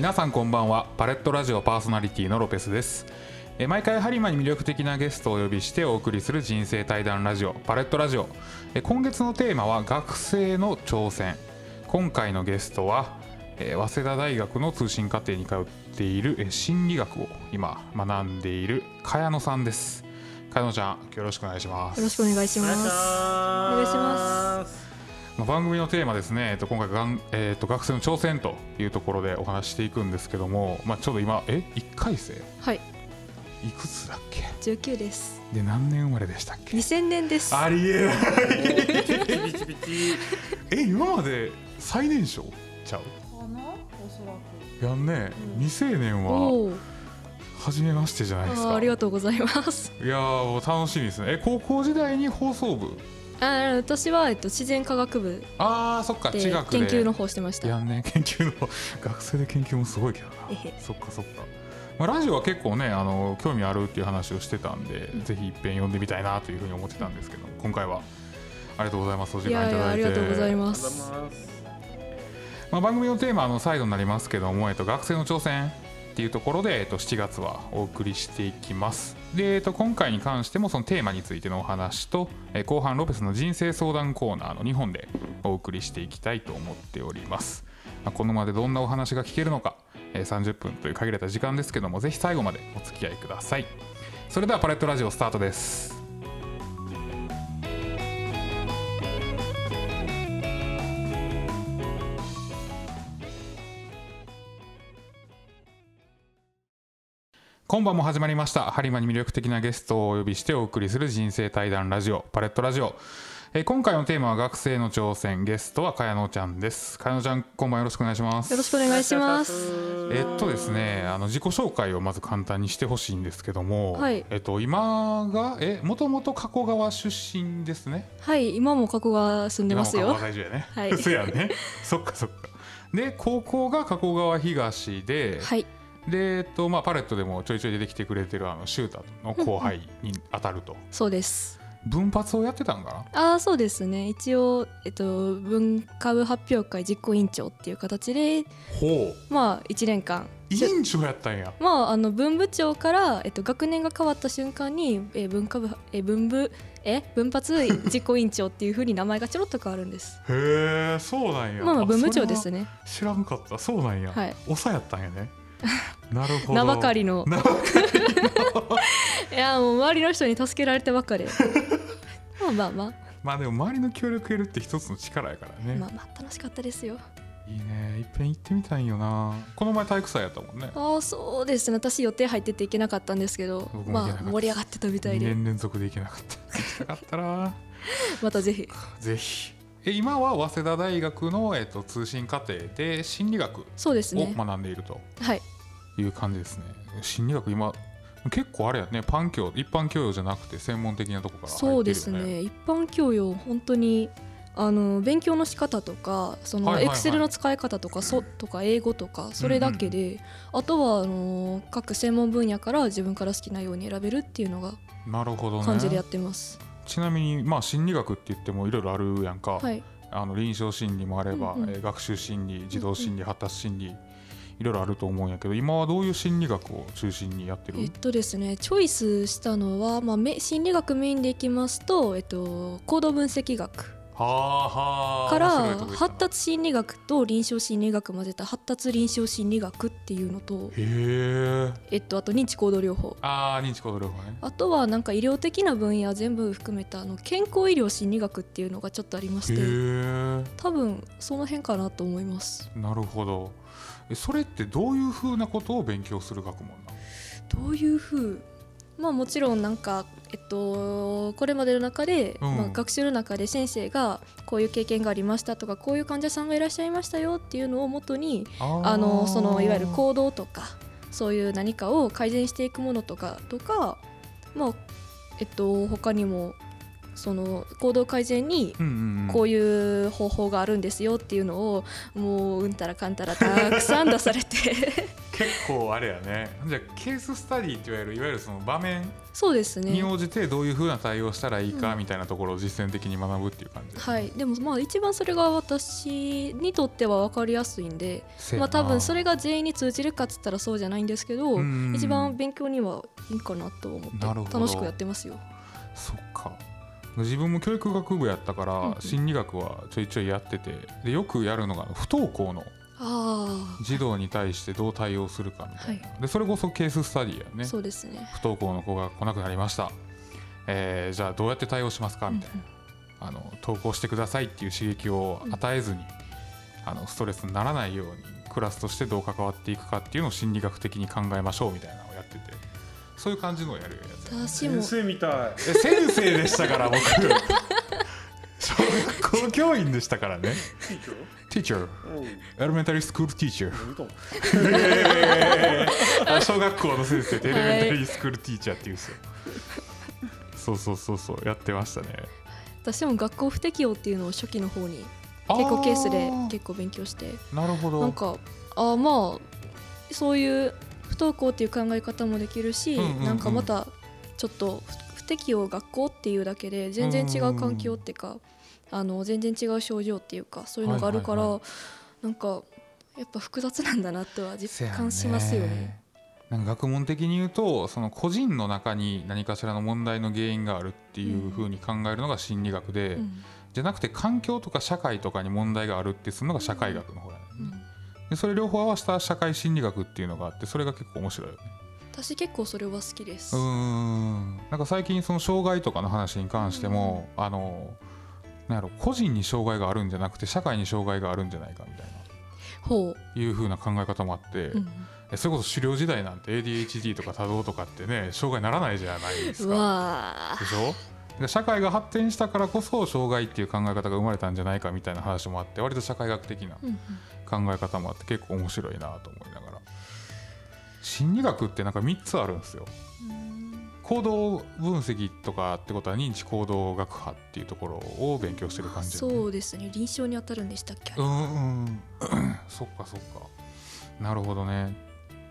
皆さんこんばんは。パレットラジオパーソナリティのロペスです。えー毎回ハリマに魅力的なゲストをお呼びしてお送りする人生対談ラジオパレットラジオ。えー今月のテーマは学生の挑戦。今回のゲストはえー早稲田大学の通信課程に通っているえー心理学を今学んでいる茅野さんです。茅野ちゃんよろしくお願いします。よろしくお願いします。お願いします。まあ番組のテーマですね、えっと、今回がん、えっと、学生の挑戦というところでお話ししていくんですけども、まあ、ちょうど今え1回生？はい、いくつだっけ？19です。で何年生まれでしたっけ？2000年です。ありえない。え今まで最年少？ちゃう？かなおそらく。やんね、うん。未成年は初めましてじゃないですか。ありがとうございます。いやーもう楽しみですね。え高校時代に放送部あー私はえっと自然科学部あーそっかで地学で。研究の方してました。やんね研究の学生で研究もすごいけどな。えへ。そっかそっか、まあ、ラジオは結構ねあの興味あるっていう話をしてたんで、ぜひ一遍読んでみたいなというふうに思ってたんですけど今回は。ありがとうございます。お時いやいや間いただいて。ありがとうございありがとうます。ございます。まあ、番組のテーマはあの最後になりますけども、えっと、学生の挑戦っていうところで、えっと、7月はお送りしていきます。で、えっと、今回に関してもそのテーマについてのお話と、えー後半ロペスの人生相談コーナーの2本でお送りしていきたいと思っております、まあ、このまでどんなお話が聞けるのか、えー30分という限られた時間ですけどもぜひ最後までお付き合いください。それではパレットラジオスタートです。今晩も始まりましたハリマに魅力的なゲストをお呼びしてお送りする人生対談ラジオパレットラジオ。えー今回のテーマは学生の挑戦。ゲストは茅野ちゃんです。茅野ちゃん今晩よろしくお願いします。よろしくお願いします。えっとですねあの自己紹介をまず簡単にしてほしいんですけども、はい。えっと今がえもともと加古川出身ですね。はい、今も加古川住んでますよ。今も加。古川在住やね、はい。そうやね。そっかそっか。で高校が加古川東で、はい、で、えっとまあ、パレットでもちょいちょい出てきてくれてるあのシュータの後輩に当たると。そうです。分発をやってたんかな？ああそうですね。一応、えっと、文化部発表会実行委員長っていう形でほまあ1年間。う委員長やったんや。まあ、あの文部長から、えっと、学年が変わった瞬間に、えー文化部えー文部え分発 実行委員長っていうふうに名前がちょろっと変わるんです。へえそうなんや。まあまあ文部長ですね。ね。知らんかった。そうなんや、はい。長やったんやね なるほど。名ばかりの。いやもう周りの人に助けられてばっかで。まあまあままあでも周りの協力得るって一つの力やからあ、ね、まあまあ楽しかったですよ。いいね。いっぺん行ってみたいんよな。この前体育祭やったもんね。ああそうですね。私予定入ってて行けなかったんですけどまあ盛り上がってたみたい2で年連続で行けなかった。行きたかったな。またぜひ。ぜひ。え今は早稲田大学の、えっと、通信課程で心理学を学んでいるとはい。いう感じですね。心理学今結構あれやね。パン教一般教養じゃなくて専門的なとこから入ってるよ、ね、そうですね一般教養本当にあの勉強の仕方とかそのはいはいはい。エクセルの使い方とかそとか英語とかそれだけで、あとはあの各専門分野から自分から好きなように選べるっていうのがなるほどね。感じでやってます。ちなみにまあ心理学って言ってもいろいろあるやんか、はい、あの臨床心理もあれば、うんうん。えー学習心理児童心理、発達心理いろいろあると思うんやけど今はどういう心理学を中心にやってる？えっとですねチョイスしたのは、まあ、め心理学メインでいきますと、えっと、行動分析学から発達心理学と臨床心理学混ぜた発達臨床心理学っていうのと、へえ。えっと、あと認知行動療法。ああ認知行動療法ね。あとはなんか医療的な分野全部含めたあの健康医療心理学っていうのがちょっとありましへてえ。多分その辺かなと思います。なるほど。えそれってどういうふうなことを勉強する学問なの？どういうふうまあもちろんなんかえっとこれまでの中で、うん。まあ、学習の中で先生がこういう経験がありましたとかこういう患者さんがいらっしゃいましたよっていうのをもとにあのそのいわゆる行動とかそういう何かを改善していくものとかとかまあえっと他にもその行動改善にうんうんうん。こういう方法があるんですよっていうのをもううんたらかんたらたくさん出されて。結構あれやね。じゃあケーススタディっていわれるいわゆるその場面。そうですね。に応じてどういうふうな対応したらいいかうんみたいなところを実践的に学ぶっていう感じ、はい。でもまあ一番それが私にとっては分かりやすいんでまあ多分それが全員に通じるかっつったらそうじゃないんですけど、うんうん一番勉強にはいいかなと思って楽しくやってますよ。そっか自分も教育学部やったから、うんうん。心理学はちょいちょいやっててでよくやるのが不登校のあ児童に対してどう対応するかみたいな、でそれこそケーススタディやあ、ね。そうですね。不登校の子が来なくなりました、えーじゃあどうやって対応しますかみたいな、あの登校してくださいっていう刺激を与えずに、あのストレスにならないようにクラスとしてどう関わっていくかっていうのを心理学的に考えましょうみたいなのをやっててそういう感じのをやるやつ。先生みたい。え先生でしたから僕。小学校教員でしたからね。ティーチャー？Teacher おう Elementary School Teacher 何とあ小学校の先生でエレメンタリースクールティーチャーっていうんですよ、そうそうそうそう。やってましたね。私も学校不適応っていうのを初期の方に結構ケースで結構勉強して。なるほど。なんかあまあそういう不登校っていう考え方もできるし、うんうんうん。なんかまたちょっと不適応学校っていうだけで全然違う環境っていうか、あの全然違う症状っていうかそういうのがあるから、はいはいなんかやっぱ複雑なんだなとは実感しますよね。なんか学問的に言うとその個人の中に何かしらの問題の原因があるっていうふうに考えるのが心理学で、うん。じゃなくて環境とか社会とかに問題があるってするのが社会学の方やね、うんでそれ両方合わせた社会心理学っていうのがあってそれが結構面白いよね。私結構それは好きです。うーん。なんか最近その障害とかの話に関しても、あのなんやろ個人に障害があるんじゃなくて社会に障害があるんじゃないかみたいほないう風な考え方もあって、う、うん。えそれこそ狩猟時代なんて ADHD とか多動とかってね障害ならないじゃないですうか。わでしょ？で社会が発展したからこそ障害っていう考え方が生まれたんじゃないかみたいな話もあって割と社会学的な。ー、うん考え方もあって結構面白いなと思いながら。心理学ってなんか3つあるんですよ。うん。行動分析とかってことは認知行動学派っていうところを勉強してる感じ。ねそうですね。臨床に当たるんでしたっけ？うんうん。そっかそっか。なるほどね。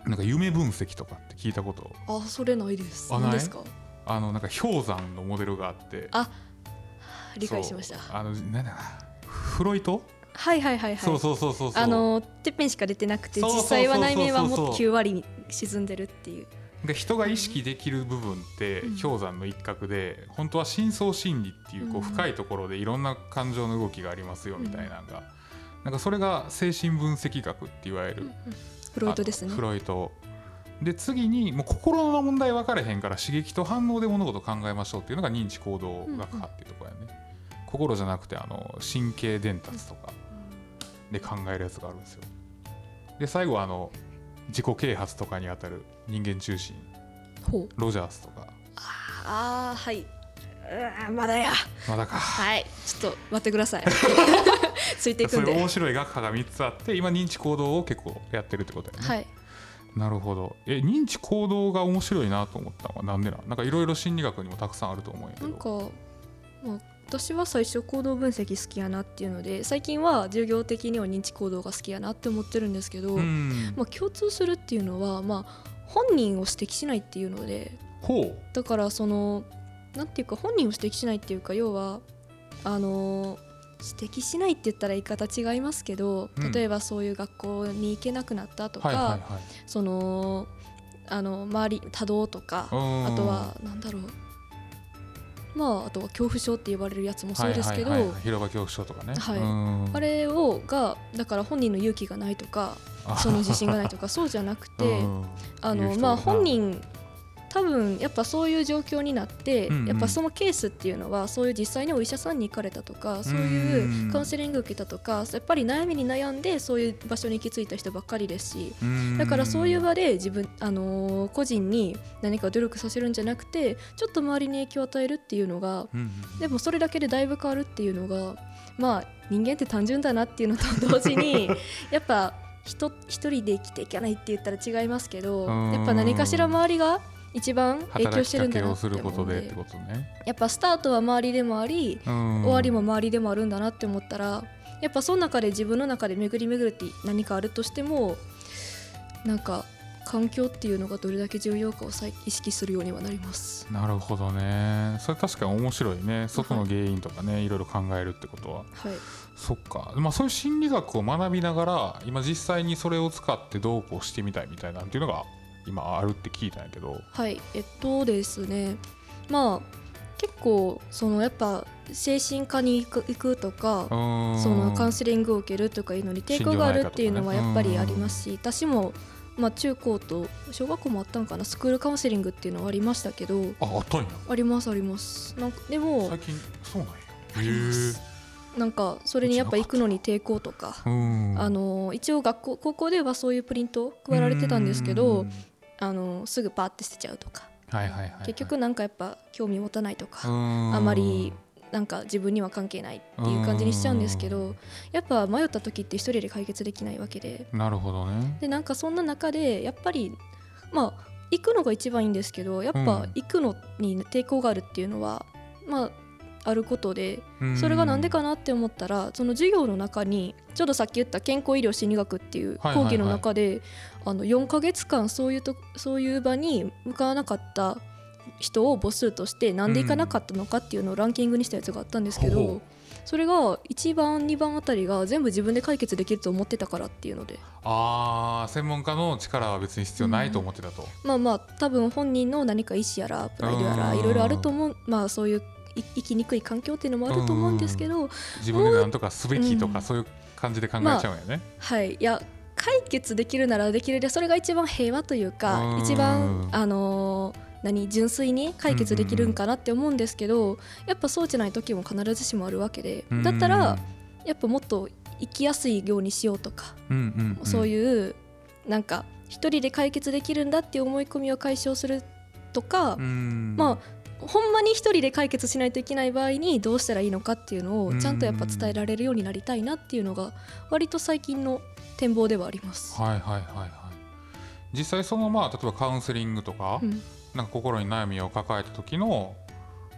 なんか夢分析とかって聞いたこと。あそれないです。あない？何ですか？あのなんか氷山のモデルがあって。あ理解しました。あのなんだフロイト、はいはいはいはい。そうそうそうそうあのてっぺんしか出てなくて実際は内面はもっとそうそう9割に沈んでるっていう。が人が意識できる部分ってうん。氷山の一角で本当は深層心理っていうこううん。深いところでいろんな感情の動きがありますよみたいなのが。なんかそれが精神分析学っていわゆる。フロイトですね。フロイト。で次にもう心の問題分かれへんから刺激と反応で物事を考えましょうっていうのが認知行動学派っていうところやね、心じゃなくてあの神経伝達とかで考えるやつがあるんですよ。で最後はあの自己啓発とかにあたる人間中心。ロジャースとか。ああはい。うわまだや。まだか。はい。ちょっと待ってください。ついていくんで。面白い学科が3つあって今認知行動を結構やってるってことやね、はい。なるほど。え認知行動が面白いなと思ったのはなんでなん？なんかいろいろ心理学にもたくさんあると思うんやけど。なんか、まあ、私は最初行動分析好きやなっていうので最近は授業的には認知行動が好きやなって思ってるんですけど、うん。まあ、共通するっていうのは、まあ、本人を指摘しないっていうのでほう。だからそのなんていうか本人を指摘しないっていうか要はあの指摘しないって言ったら言い方違いますけど、うん。例えばそういう学校に行けなくなったとか、はいはいはい。そのあの周り多動とかうん。あとはなんだろうまああとは恐怖症って言われるやつもそうですけど、はいはいはい。広場恐怖症とかね、はい。うん。あれをがだから本人の勇気がないとかその自信がないとかそうじゃなくて、うん。あのまあ本人多分やっぱそういう状況になって、うんうん。やっぱそのケースっていうのはそういう実際にお医者さんに行かれたとかそういうカウンセリング受けたとかやっぱり悩みに悩んでそういう場所に行き着いた人ばっかりですしうん。だからそういう場で自分、あのー個人に何か努力させるんじゃなくてちょっと周りに影響を与えるっていうのがうんうんでもそれだけでだいぶ変わるっていうのがまあ人間って単純だなっていうのと 同時にやっぱ人一人で生きていけないって言ったら違いますけどうんやっぱ何かしら周りが一番影響してるんだなって思う。んでね。やっぱスタートは周りでもあり終終わりも周りでもあるんだなって思ったらやっぱその中で自分の中で巡り巡るって何かあるとしてもなんか環境っていうのがどれだけ重要かを再意識するようにはなります。なるほどね。それ確かに面白いね。外の原因とかね、い、ろいろ考えるってことは。はい、そっか、まあ、そういう心理学を学びながら今実際にそれを使ってどうこうしてみたいみたいなっていうのが今あるって聞いたんやけど。はい、えっとですね。まあ結構そのやっぱ精神科に行く行くとかそのカウンセリングを受けるとかいうのに抵抗があるっていうのはやっぱりありますし私もまあ中高と小学校もあったんかなスクールカウンセリングっていうのはありましたけどああったんや。ありますあります。なんかでも最近そうなんや。あります。なんかそれにやっぱ行くのに抵抗とかあの一応学校高校ではそういうプリント配られてたんですけうどんあのすぐパーって捨てちゃうとか。はいはいはいはい。結局なんかやっぱ興味持たないとか。ああまりなんか自分には関係ないっていう感じにしちゃうんですけどやっぱ迷った時って一人で解決できないわけで。なるほどね。でなんかそんな中でやっぱりまあ行くのが一番いいんですけどやっぱうん。行くのに抵抗があるっていうのはまああることでうん。それがなんでかなって思ったらその授業の中にちょうどさっき言った健康医療心理学っていう講義の中であの4ヶ月間そういうとそういう場に向かわなかった人を母数としてなんで行かなかったのかっていうのをランキングにしたやつがあったんですけど、ほうそれが1番2番あたりが全部自分で解決できると思ってたからっていうので。あー専門家の力は別に必要ないと思ってたと、まあまあ多分本人の何か意思やらプライドやらうん。いろいろあると思う。まあそういうい生きにくい環境っていうのもあると思うんですけど自分で何とかすべきとか、うん。そういう感じで考えちゃうんやね、はい。いや解決できるならできるでそれが一番平和というかうん。一番あのー何純粋に解決できるんかなって思うんですけどやっぱそうじゃない時も必ずしもあるわけでうんだったらやっぱもっと生きやすいようにしようとかうんうんうん、そうういうなんか一人で解決できるんだっていう思い込みを解消するとかん。まあほんまに一人で解決しないといけない場合にどうしたらいいのかっていうのをちゃんとやっぱ伝えられるようになりたいなっていうのが割と最近の展望ではあります。はいはいはいはい実際そのまあ例えばカウンセリングとか、うんなんか心に悩みを抱えた時の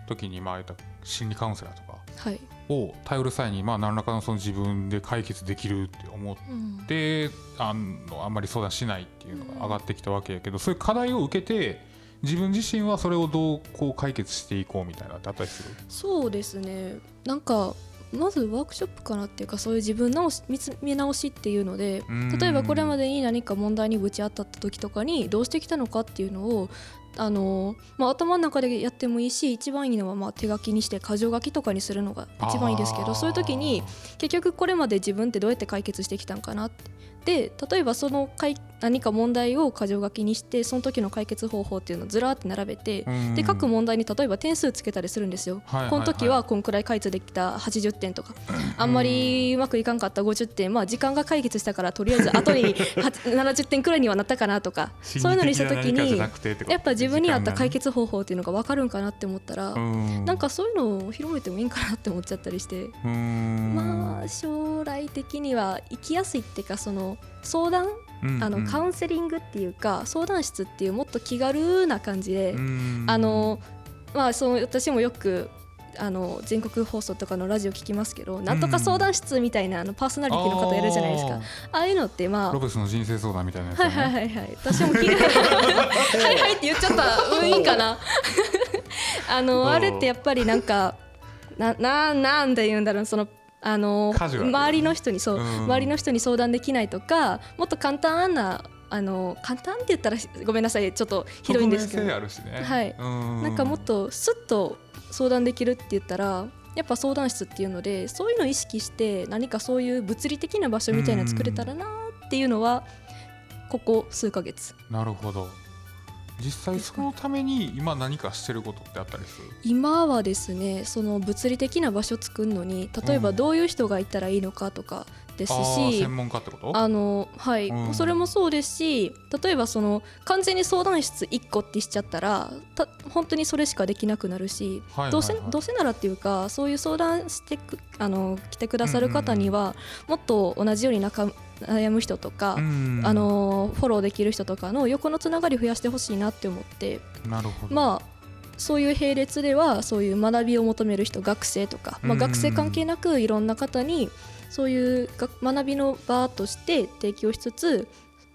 時にまあ言った心理カウンセラーとかはいを頼る際にまあ何らかのその自分で解決できるって思っうんてあのあんまり相談しないっていうのが上がってきたわけやけど、そういう課題を受けて自分自身はそれをどうこう解決していこうみたいなのってあったりする？そうですね。なんかまずワークショップかなっていうかそういう自分直し見つめ直しっていうのでうん。例えばこれまでに何か問題にぶち当たった時とかにどうしてきたのかっていうのをあのまあ、頭の中でやってもいいし一番いいのはまあ手書きにして箇条書きとかにするのが一番いいですけどそういう時に結局これまで自分ってどうやって解決してきたんかなって。で例えばそのかい何か問題を箇条書きにしてその時の解決方法っていうのをずらーって並べてうん。で各問題に例えば点数つけたりするんですよ。はいはいはい。この時はこんくらい解決できた80点とか。あんまりうまくいかんかった50点。まあ時間が解決したからとりあえず後には70点くらいにはなったかなとか。そういうのにした時にやっぱ自分に合った解決方法っていうのが分かるんかなって思ったらななんかそういうのを広めてもいいんかなって思っちゃったりしてまあ将来的には生きやすいっていうかその相談あのカウンセリングっていうか相談室っていうもっと気軽な感じであのまあその私もよくあの全国放送とかのラジオ聞きますけど、なんとか相談室みたいなあのパーソナリティの方いるじゃないですか。ああいうのってまあロペスの人生相談みたいなやつはいはいはいはい。私も聞いて はいはいって言っちゃったうんいいかな。あのあれってやっぱりなんかなななんで言うんだろうそのあの周りの人にそう、うん。周りの人に相談できないとかもっと簡単なあの簡単って言ったらごめんなさいちょっとひどいんですけど。ね。はい。うん。なんかもっとスッと相談できるって言ったらやっぱ相談室っていうのでそういうのを意識して何かそういう物理的な場所みたいなの作れたらなっていうのはここ数ヶ月。なるほど。実際そのために今何かしてることってあったりする？今はですねその物理的な場所作るのに例えばうん。どういう人がいたらいいのかとかですし、専門家ってこと？あのはい、うん。それもそうですし例えばその完全に相談室1個ってしちゃったらた本当にそれしかできなくなるし、どうせどうせならっていうかそういう相談してくあの来てくださる方には、もっと同じように仲悩む人とか、あのフォローできる人とかの横のつながり増やしてほしいなって思って。なるほど。まあそういう並列ではそういう学びを求める人学生とか、まあ、学生関係なくいろんな方にそういう学びの場として提供しつつ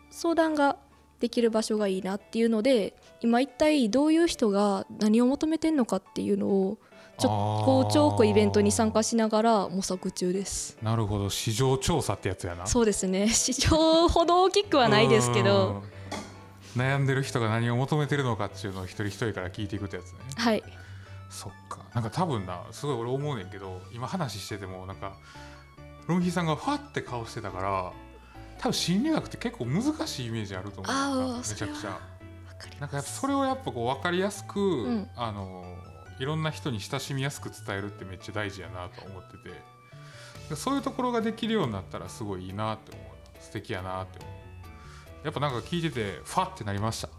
相談ができる場所がいいなっていうので今一体どういう人が何を求めてんのかっていうのをちょこうちょこイベントに参加しながら模索中です。なるほど。市場調査ってやつやな。そうですね。市場ほど大きくはないですけど。悩んでる人が何を求めてるのかっていうのを一人一人から聞いていくってやつね。はい。そっか。なんか多分なすごい俺思うねんけど今話しててもなんかロンヒーさんがファって顔してたから多分心理学って結構難しいイメージあると思う。めちゃくちゃ。なんかやっぱそれをやっぱこう分かりやすく、うん、あのいろんな人に親しみやすく伝えるってめっちゃ大事やなと思ってて。そういうところができるようになったらすごいいいなって思う。素敵やなって思う。やっぱなんか聞いててファってなりました？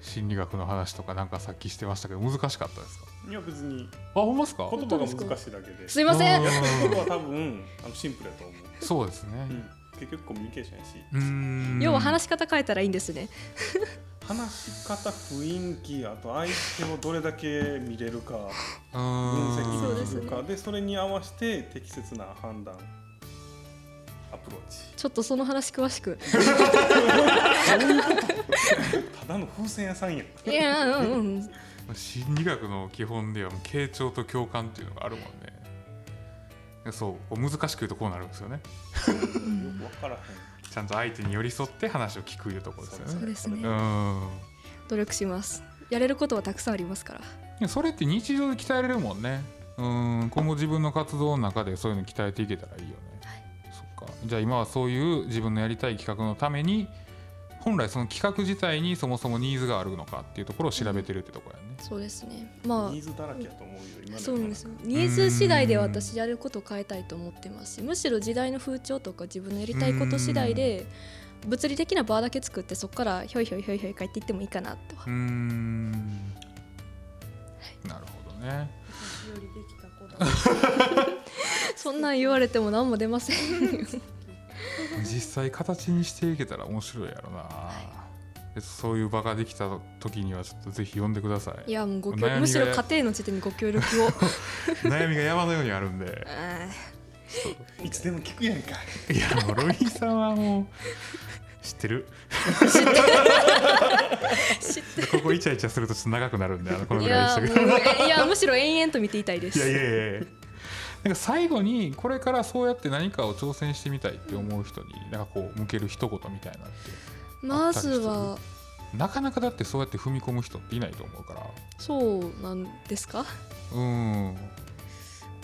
心理学の話とかなんかさっきしてましたけど難しかったですか？いや別に。あほんますか？言葉が難しいだけで。すいません。やったことは多分あのシンプルだと思う。そうですね、うん、結局コミュニケーションやし。要は話し方変えたらいいんですね。話し方雰囲気あと相手をどれだけ見れるか 分析できるか。で、ね、それに合わせて適切な判断。アプローチ。ちょっとその話詳しく。ただの風船屋さんやいやうんうん心理学の基本では傾聴と共感っていうのがあるもんねそう難しく言うとこうなるんですよね分からへんちゃんと相手に寄り添って話を聞くいうところですよね。そうですね。努力します。やれることはたくさんありますから。それって日常で鍛えれるもんね。うん今後自分の活動の中でそういうの鍛えていけたらいいよね。はい、そっか。じゃあ今はそういう自分のやりたい企画のために本来その企画自体にそもそもニーズがあるのかっていうところを調べてるってところやね、うん、そうですね。まあニーズだらけやと思うよ今そうですニーズ次第で私やること変えたいと思ってますしむしろ時代の風潮とか自分のやりたいこと次第で物理的なバーだけ作ってそこからひょいひょいひょいひょい帰っていってもいいかなとうん。なるほどね。そんなん言われても何も出ません実際形にしていけたら面白いやろな、はい、そういう場ができた時にはちょっとぜひ呼んでください。いやもうごむしろ家庭の時点にご協力を。悩みが山のようにあるんで。い。つでも聞くやんか。いやもうロイさんはもう知ってる？知ってる。ここイチャイチャするとちょっと長くなるんであのこのぐらいでしたけどい。やむしろ延々と見ていたいです。いやいやいやなんか最後にこれからそうやって何かを挑戦してみたいって思う人になんかこう向ける一言みたいなってまずはなかなかだってそうやって踏み込む人っていないと思うから。そうなんですか？うん。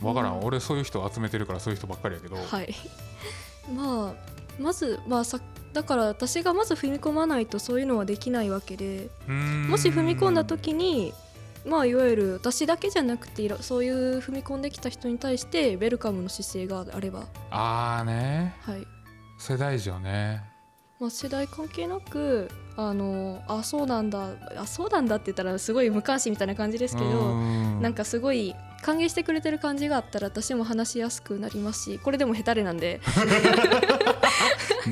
分からん、うん、俺そういう人を集めてるからそういう人ばっかりやけど。はい。まあまずまあさだから私がまず踏み込まないとそういうのはできないわけで。もし踏み込んだ時にまあいわゆる私だけじゃなくてそういう踏み込んできた人に対してウェルカムの姿勢があれば。ああね。はい。世代じゃねまあ、世代関係なくあのあそうなんだあそうなんだって言ったらすごい無関心みたいな感じですけどなんかすごい歓迎してくれてる感じがあったら私も話しやすくなりますしこれでもヘタレなんで。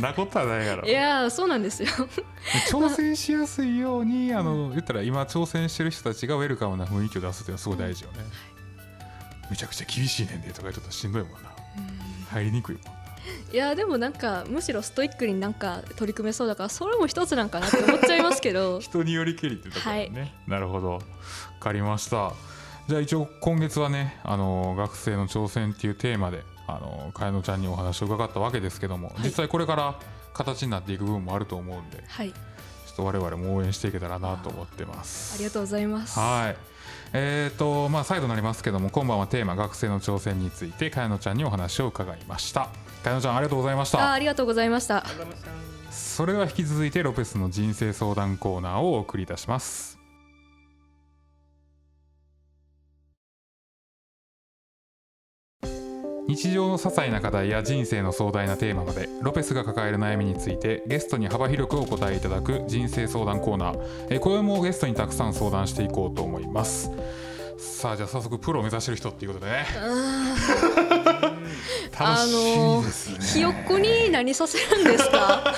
なことはないやろ。いやそうなんですよ。挑戦しやすいようにあの言ったら今挑戦してる人たちがウェルカムな雰囲気を出すっていうのはすごい大事よね、うん。はい、めちゃくちゃ厳しいねんでとかちょっとしんどいもんな、入りにくいもんいやでもなんかむしろストイックになんか取り組めそうだからそれも一つなんかなって思っちゃいますけど。人によりけりってところね、はい、なるほど。分かりました。じゃあ一応今月はねあの学生の挑戦っていうテーマであのかやのちゃんにお話を伺ったわけですけども、はい、実際これから形になっていく部分もあると思うんで、はい、ちょっと我々も応援していけたらなと思ってます。ありがとうございます。はい。えーとまあ、再度なりますけども今晩はテーマ学生の挑戦についてかやのちゃんにお話を伺いましたかやのちゃんありがとうございました。ありがとうございました。それでは引き続いてロペスの人生相談コーナーをお送りいたします。日常の些細な課題や人生の壮大なテーマまでロペスが抱える悩みについてゲストに幅広くお答えいただく人生相談コーナー、えー、今宵もゲストにたくさん相談していこうと思います。さあじゃあ早速プロを目指してる人っていうことでねあのひよっこに何させるんですか？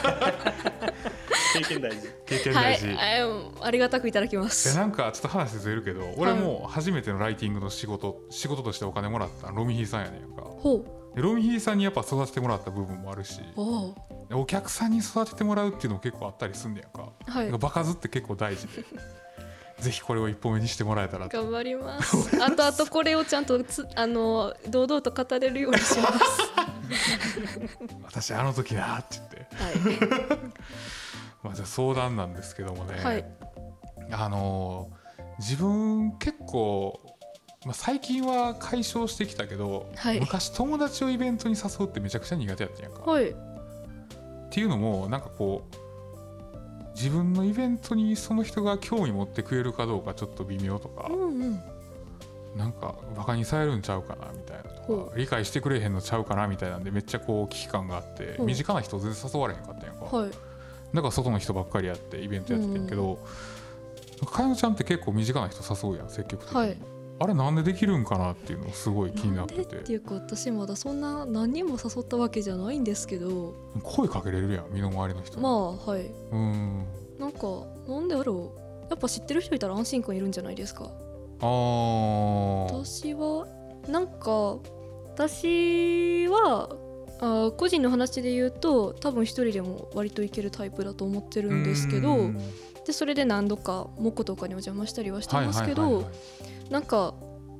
経験大事。経験大事、はい、ありがたくいただきます。なんかちょっと話ずれるけど俺も初めてのライティングの仕事仕事としてお金もらったロミヒーさんやねんか。ほう。ロミヒーさんにやっぱ育ててもらった部分もあるしお客さんに育ててもらうっていうのも結構あったりすんねやんか,、はい、場数って結構大事でぜひこれを一歩目にしてもらえたら頑張ります。あとあとこれをちゃんとつあの堂々と語れるようにします。私あの時なって言って、はい、まあじゃあ相談なんですけどもね、はい、あの自分結構まあ、最近は解消してきたけど、はい、昔友達をイベントに誘うってめちゃくちゃ苦手やったやんか。はい、っていうのもなんかこう自分のイベントにその人が興味持ってくれるかどうかちょっと微妙とか、うんうん、なんかバカにされるんちゃうかなみたいなとか理解してくれへんのちゃうかなみたいなんでめっちゃこう危機感があって身近な人全然誘われへんかったやんか、はい、だから外の人ばっかりやってイベントやっててんけど、うん、かやちゃんって結構身近な人誘うやん積極的に。はいあれなんでできるんかなっていうのすごい気になってて。っていうか私まだそんな何人も誘ったわけじゃないんですけど。声かけれるやん身の回りの人まあはい。うん。なんかなんであろう。やっぱ知ってる人いたら安心感いるんじゃないですか。あ私はなんか私はあ個人の話で言うと多分一人でも割といけるタイプだと思ってるんですけど。でそれで何度かモコとかにお邪魔したりはしてますけどなんか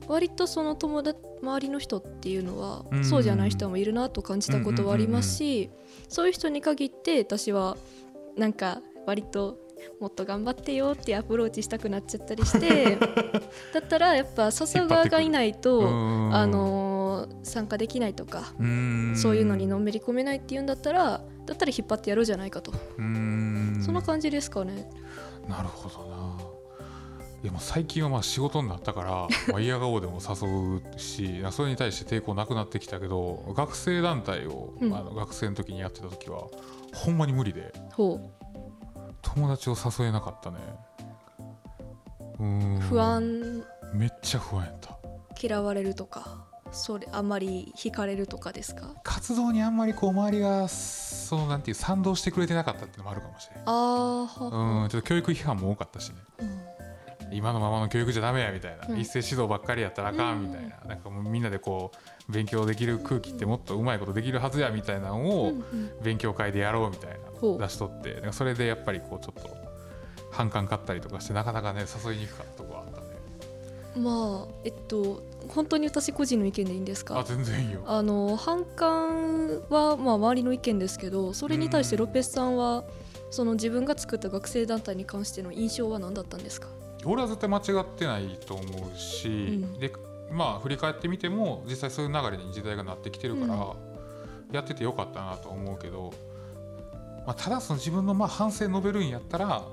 割とその友達周りの人っていうのはそうじゃない人もいるなと感じたことはありますしそういう人に限って私はなんか割ともっと頑張ってよってアプローチしたくなっちゃったりして だったらやっぱ誘う側がいないとあのー、参加できないとかそういうのにのめり込めないっていうんだったらだったら引っ張ってやろうじゃないかと。そんな感じですかね。なるほどなでも最近はまあ仕事になったから まあ嫌顔でも誘うしそれに対して抵抗なくなってきたけど学生団体を、うん、あの学生の時にやってた時はほんまに無理で友達を誘えなかったね。うん。不安。めっちゃ不安やった。嫌われるとかそれあんまり惹かれるとかですか？活動にあんまりこう周りがそのなんていう賛同してくれてなかったっていうのもあるかもしれないああうんちょっと教育批判も多かったしね、うん今のままの教育じゃダメやみたいな、うん、一斉指導ばっかりやったらあかんみたいな,、なんかもうみんなでこう勉強できる空気ってもっとうまいことできるはずやみたいなのを勉強会でやろうみたいな出しとって。それでやっぱりこうちょっと反感買ったりとかしてなかなかね誘いにくかったとこはあったね。まあえっと本当に私個人の意見でいいんですか？あ全然いいよ。あの反感はまあ周りの意見ですけどそれに対してロペスさんはその自分が作った学生団体に関しての印象は何だったんですか？俺は絶対間違ってないと思うし、うん、でまあ振り返ってみても実際そういう流れに時代がなってきてるから、うん、やっててよかったなと思うけど、まあ、ただその自分のまあ反省述べるんやったら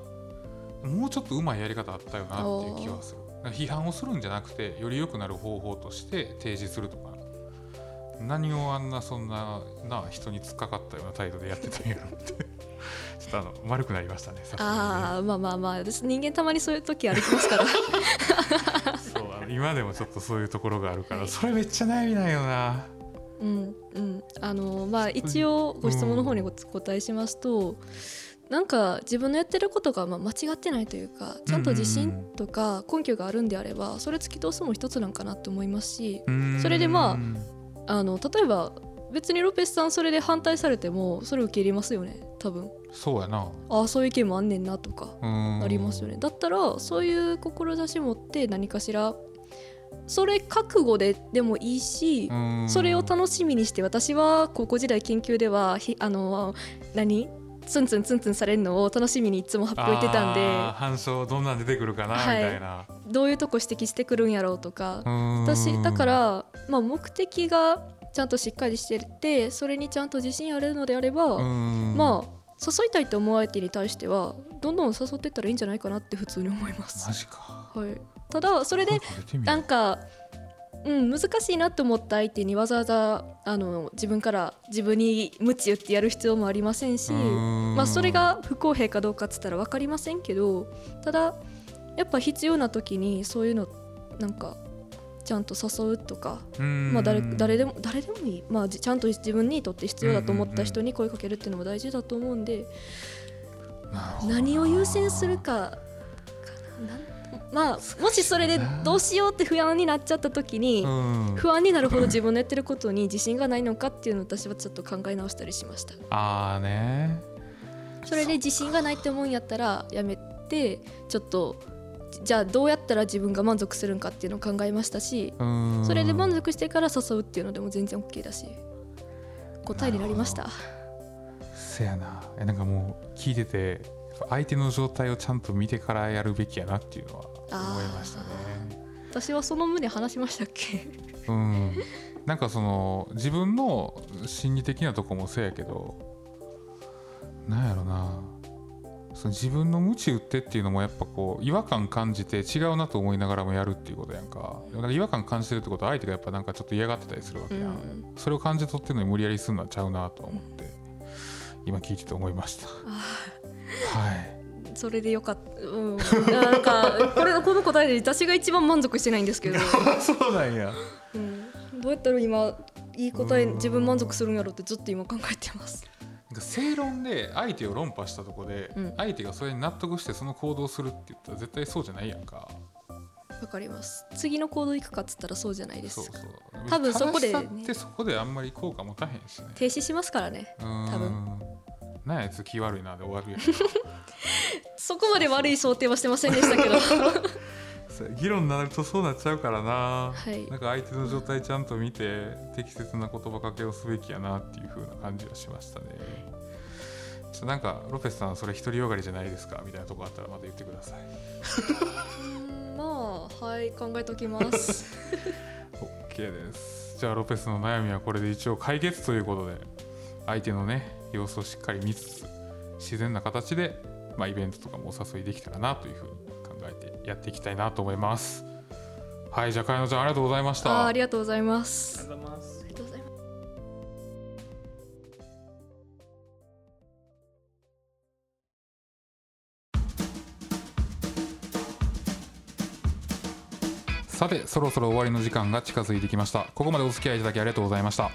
もうちょっとうまいやり方あったよなっていう気はする。批判をするんじゃなくてより良くなる方法として提示するとか。何をあんなそんなな人に突っかかったような態度でやってたんやろってちょっとあの丸くなりましたね。ああまあまあまあ私人間たまにそういう時歩きますから。そうあの今でもちょっとそういうところがあるからそれめっちゃ悩みないよな。うんうんあのまあ一応ご質問の方にお答えしますと。なんか自分のやってることがまあ間違ってないというかちゃんと自信とか根拠があるんであればそれ突き通すも一つなんかなって思いますしそれでまああの例えば別にロペスさんそれで反対されてもそれ受け入れますよね多分。そうやな。ああそういう意見もあんねんなとかありますよね。だったらそういう志持って何かしらそれ覚悟ででもいいしそれを楽しみにして私は高校時代研究ではあの何？ツンツンツンツンされるのを楽しみにいつも発表してたんで。反証どんなん出てくるかな、はい、みたいな。どういうとこ指摘してくるんやろうとか。私だから、まあ、目的がちゃんとしっかりしててそれにちゃんと自信あるのであればまあ誘いたいと思う相手に対してはどんどん誘っていったらいいんじゃないかなって普通に思います。マジか、はい、ただそれでなんかう。ん、難しいなと思った相手にわざわざあの自分から自分に鞭打ってやる必要もありませんしまあ、それが不公平かどうかっつったら分かりませんけどただやっぱ必要な時にそういうのなんかちちゃんと誘うとか、まあ誰、誰でも誰でもいい、まあ、ちゃんと自分にとって必要だと思った人に声かけるっていうのも大事だと思うんで、何を優先するかまあ、もしそれでどうしようって不安になっちゃった時に、不安になるほど自分のやってることに自信がないのかっていうのを私はちょっと考え直したりしました。ああね。それで自信がないって思うんやったらやめてちょっとじゃあどうやったら自分が満足するんかっていうのを考えましたしそれで満足してから誘うっていうのでも全然 OK だし答えになりました。せやな。えなんかもう聞いてて相手の状態をちゃんと見てからやるべきやなっていうのは思いましたね。私はその旨話しましたっけ？うん。なんかその自分の心理的なとこもそうやけどなんやろなその自分の鞭打ってっていうのもやっぱこう違和感感じて違うなと思いながらもやるっていうことやんか。だから違和感感じてるってことは相手がやっぱなんかちょっと嫌がってたりするわけやん、うん、それを感じ取ってるのに無理やりすんのはちゃうなと思って、今聞いてて思いました。はい。それでよかった、うん、なんかこれこの答えで私が一番満足してないんですけど。そうなんや、うん、どうやったら今いい答え自分満足するんやろってずっと今考えてます正論で相手を論破したとこで、うん、相手がそれに納得してその行動するって言ったら絶対そうじゃないやんか。わかります。次の行動行くかっつったらそうじゃないですそうそう。多分そこで、ね、ってそこであんまり効果持たへんしね停止しますからね。多分。なんやつ気悪いなで終わるやん。そこまで悪い想定はしてませんでしたけど 議論になるとそうなっちゃうからな,、はい、なんか相手の状態ちゃんと見て適切な言葉かけをすべきやなっていう風な感じはしましたね。ちょなんかロペスさんそれ独りよがりじゃないですかみたいなとこあったらまた言ってください。まあはい考えときます。OK です。じゃあロペスの悩みはこれで一応解決ということで相手のね様子をしっかり見つつ自然な形で、まあ、イベントとかもお誘いできたらなというふうにやっていきたいなと思います。はいじゃあかやのちゃんありがとうございました。ありがとうございますありがとうございます。さてそろそろ終わりの時間が近づいてきました。ここまでお付き合いいただきありがとうございました。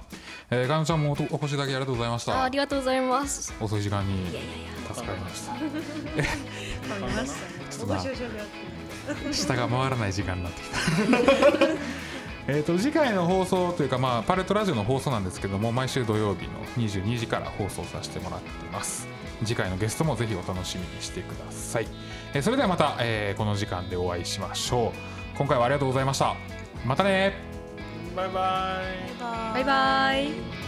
えー、かのちゃんもお越しいただきありがとうございました。ありがとうございます。遅い時間に助かりました 下が回らない時間になってきた。えと次回の放送というか、まあ、パレットラジオの放送なんですけども毎週土曜日の22時から放送させてもらっています。次回のゲストもぜひお楽しみにしてください、えー、それではまた、えー、この時間でお会いしましょう。今回はありがとうございました。またねバイバイ。バイバイ